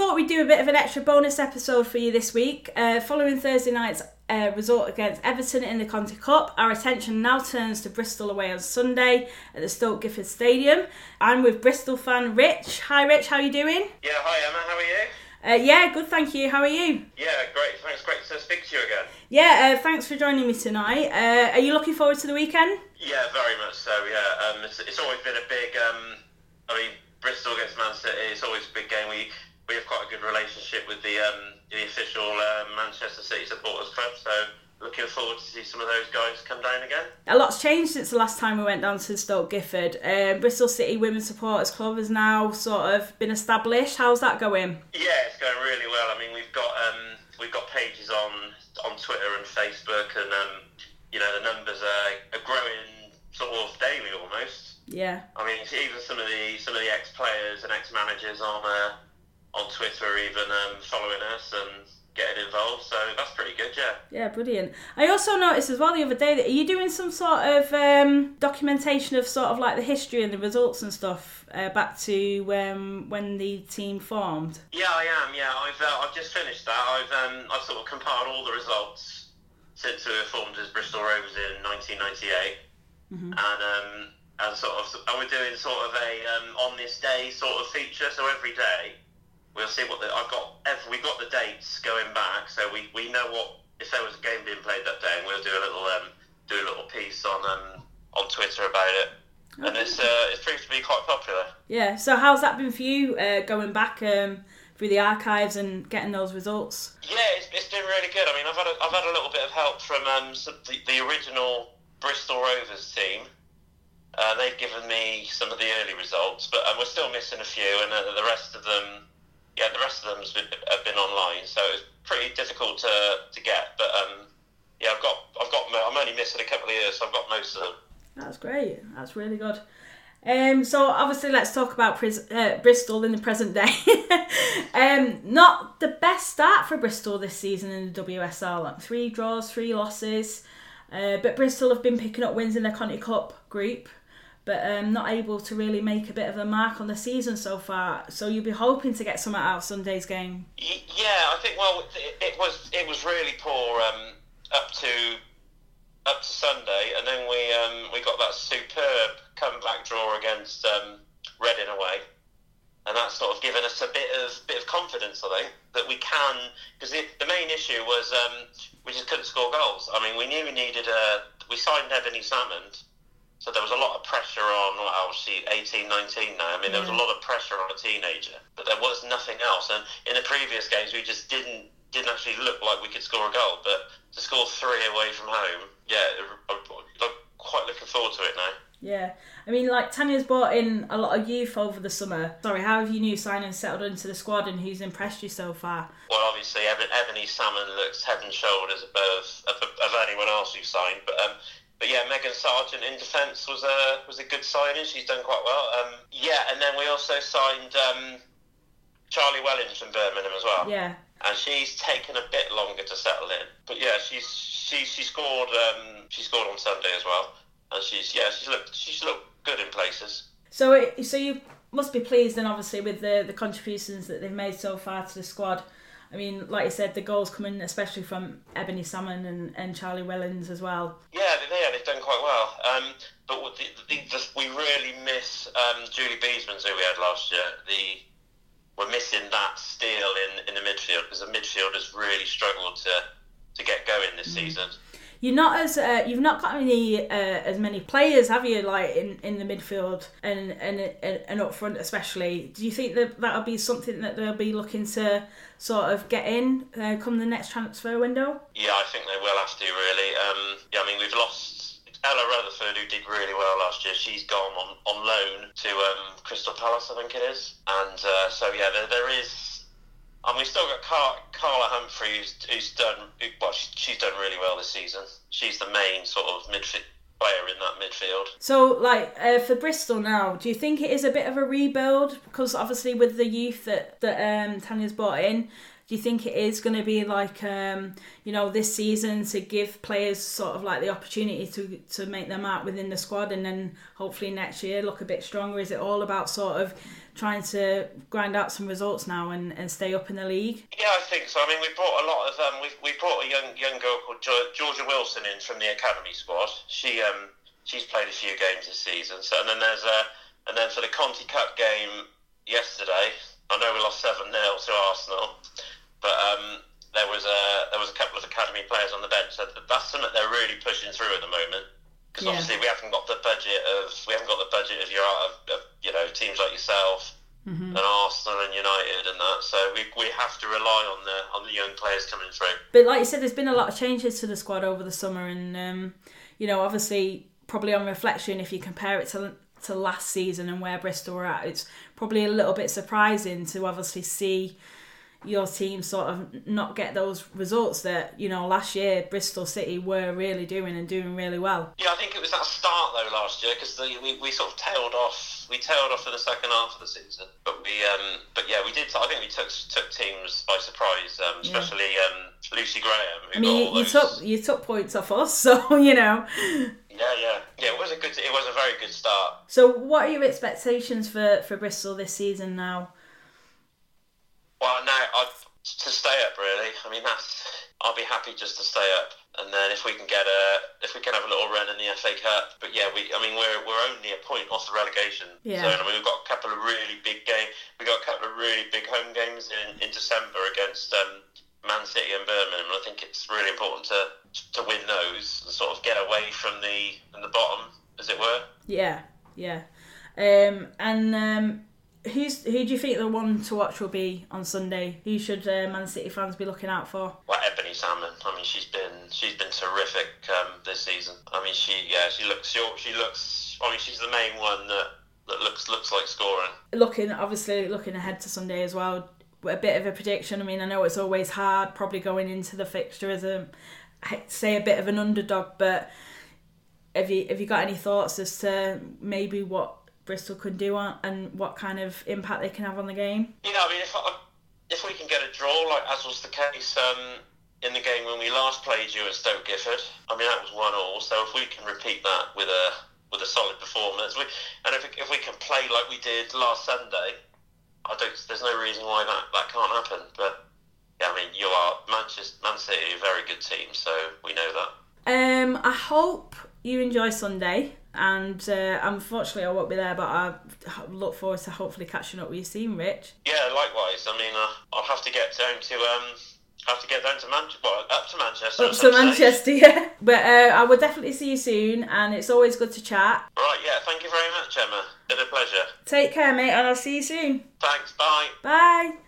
thought we'd do a bit of an extra bonus episode for you this week. Uh, following Thursday night's uh, result against Everton in the Conti Cup, our attention now turns to Bristol away on Sunday at the Stoke Gifford Stadium. I'm with Bristol fan Rich. Hi, Rich. How are you doing? Yeah, hi Emma. How are you? Uh, yeah, good. Thank you. How are you? Yeah, great. Thanks. Great to speak to you again. Yeah, uh, thanks for joining me tonight. Uh, are you looking forward to the weekend? Yeah, very much so. Yeah, um, it's, it's always been a big. Um, I mean, Bristol against Man City. It's always a big game. We we have quite a good relationship with the um, the official uh, Manchester City supporters club. So looking forward to see some of those guys come down again. A lot's changed since the last time we went down to Stoke Gifford. Um, Bristol City Women's Supporters Club has now sort of been established. How's that going? Yeah, it's going really well. I mean, we've got um, we've got pages on on Twitter and Facebook, and um, you know the numbers are, are growing sort of daily almost. Yeah. I mean, even some of the some of the ex players and ex managers on uh, on Twitter even um, following us and getting involved. So that's pretty good, yeah. Yeah, brilliant. I also noticed as well the other day that are you doing some sort of um, documentation of sort of like the history and the results and stuff uh, back to um, when the team formed? Yeah, I am. Yeah, I've uh, I've just finished that. I've um, I've sort of compiled all the results since we were formed as Bristol Rovers in 1998, Mhm. and um, and sort of and we're doing sort of a um, on this day sort of feature. So every day we'll see what the, I've got. Every, we've got the dates going back, so we, we know what if there was a game being played that day, and we'll do a little um, do a little piece on um, on Twitter about it. And it's uh, it's proved to be quite popular. Yeah. So how's that been for you uh, going back um, through the archives and getting those results? Yeah, it's, it's been really good. I mean, I've had a, I've had a little bit of help from um, the, the original Bristol Rovers team. Uh, they've given me some of the early results, but um, we're still missing a few, and uh, the rest of them, yeah, the rest of them have been online, so it's pretty difficult to, to get. But um, yeah, I've got I've got I'm only missing a couple of years, so I've got most of them. That's great. That's really good. Um, so obviously, let's talk about Pris- uh, Bristol in the present day. um, not the best start for Bristol this season in the WSL. Like three draws, three losses. Uh, but Bristol have been picking up wins in their Conti Cup group, but um, not able to really make a bit of a mark on the season so far. So you'll be hoping to get some out of Sunday's game. Yeah, I think well, it, it was it was really poor um, up to up to Sunday, and then we um, we got that superb comeback draw against um, Reading away, and that's sort of given us a bit of bit of confidence, I think, that we can. Because the, the main issue was um, we just couldn't score goals. I mean, we knew we needed a. We signed Ebony Salmon. So there was a lot of pressure on, well, she 18, 19 now. I mean, there was a lot of pressure on a teenager, but there was nothing else. And in the previous games, we just didn't didn't actually look like we could score a goal. But to score three away from home, yeah, I'm quite looking forward to it now. Yeah, I mean, like Tanya's brought in a lot of youth over the summer. Sorry, how have you new signings settled into the squad, and who's impressed you so far? Well, obviously, Ebony Salmon looks head and shoulders above of, of anyone else you've signed. But um, but yeah, Megan Sargent in defence was a was a good signing. She's done quite well. Um, yeah, and then we also signed um, Charlie Wellings from Birmingham as well. Yeah, and she's taken a bit longer to settle in. But yeah, she's she she scored um, she scored on Sunday as well, and she's yeah she's looked she's looked good in places. So, it, so you must be pleased, and obviously, with the the contributions that they've made so far to the squad. I mean, like you said, the goals coming especially from Ebony Salmon and, and Charlie Wellings as well. Yeah, they, yeah, they've done quite well. Um, but what the, the, the, we really miss um, Julie Biesmans, who we had last year. The we're missing that steel in, in the midfield because the midfield has really struggled to to get going this season. You're not as uh, you've not got any uh, as many players, have you? Like in, in the midfield and and and up front, especially. Do you think that that'll be something that they'll be looking to sort of get in uh, come the next transfer window? Yeah, I think they will have to really. Um, yeah, I mean we've lost Ella Rutherford, who did really well last year. She's gone on, on loan to um, Crystal Palace, I think it is. And uh, so yeah, there, there is. And we've still got Car- Carla Humphrey, who's, who's done who, well. She, she's done really well this season. She's the main sort of midfield player in that midfield. So, like uh, for Bristol now, do you think it is a bit of a rebuild? Because obviously, with the youth that that um, Tanya's brought in, Do you think it is going to be like, um, you know, this season to give players sort of like the opportunity to to make their mark within the squad, and then hopefully next year look a bit stronger? Is it all about sort of trying to grind out some results now and, and stay up in the league? Yeah, I think so. I mean, we brought a lot of um, we we brought a young young girl called Georgia Wilson in from the academy squad. She um she's played a few games this season. So and then there's a and then for the Conti Cup game yesterday, I know we lost seven 0 to Arsenal, but um, there was a there was a couple of academy players on the bench. So that's something they're really pushing through at the moment. Because yeah. obviously we haven't got the budget of we haven't got the budget of your of, of you know teams like yourself mm-hmm. and Arsenal and United and that. So we, we have to rely on the on the young players coming through. But like you said, there's been a lot of changes to the squad over the summer, and um, you know obviously probably on reflection, if you compare it to to last season and where Bristol were at, it's probably a little bit surprising to obviously see your team sort of not get those results that you know last year Bristol City were really doing and doing really well. Yeah, I think it was that start though last year because we, we sort of tailed off. We tailed off in the second half of the season, but we um but yeah we did. I think we took took teams by surprise, um, especially yeah. um, Lucy Graham. I mean, you, you took you took points off us, so you know. Yeah, yeah, yeah. It was a good. It was a very good start. So, what are your expectations for for Bristol this season now? Well, now I'd, to stay up really. I mean, that's I'll be happy just to stay up, and then if we can get a if we can have a little run in the FA Cup. But yeah, we I mean we're we're only a point off the relegation yeah. zone. I mean we've got a couple of really big games. We got a couple of really big home games in in December against. Um, Man City and Birmingham. I think it's really important to to win those and sort of get away from the from the bottom, as it were. Yeah, yeah. Um, and um, who's who do you think the one to watch will be on Sunday? Who should uh, Man City fans be looking out for? Well, Ebony Salmon. I mean, she's been she's been terrific um, this season. I mean, she yeah she looks she, she looks. I mean, she's the main one that that looks looks like scoring. Looking obviously looking ahead to Sunday as well. A bit of a prediction. I mean, I know it's always hard, probably going into the fixture as a say a bit of an underdog, but have you have you got any thoughts as to maybe what Bristol could do on, and what kind of impact they can have on the game? Yeah, I mean, if if we can get a draw, like as was the case um, in the game when we last played you at Stoke Gifford, I mean that was one all. So if we can repeat that with a with a solid performance, we, and if we, if we can play like we did last Sunday, I don't. There's no reason why that that can't happen. But yeah, I mean, you are Manchester Man City, a very good team, so we know that. Um, I hope you enjoy Sunday. And uh, unfortunately, I won't be there, but I look forward to hopefully catching up with you soon, Rich. Yeah, likewise. I mean, uh, I'll have to get down to um, have to get down to Manchester, well, up to Manchester. Up to Manchester, yeah. But uh, I will definitely see you soon, and it's always good to chat. Right, yeah. Thank you very much, Emma. It's been a pleasure. Take care, mate, and I'll see you soon. Thanks. Bye. Bye.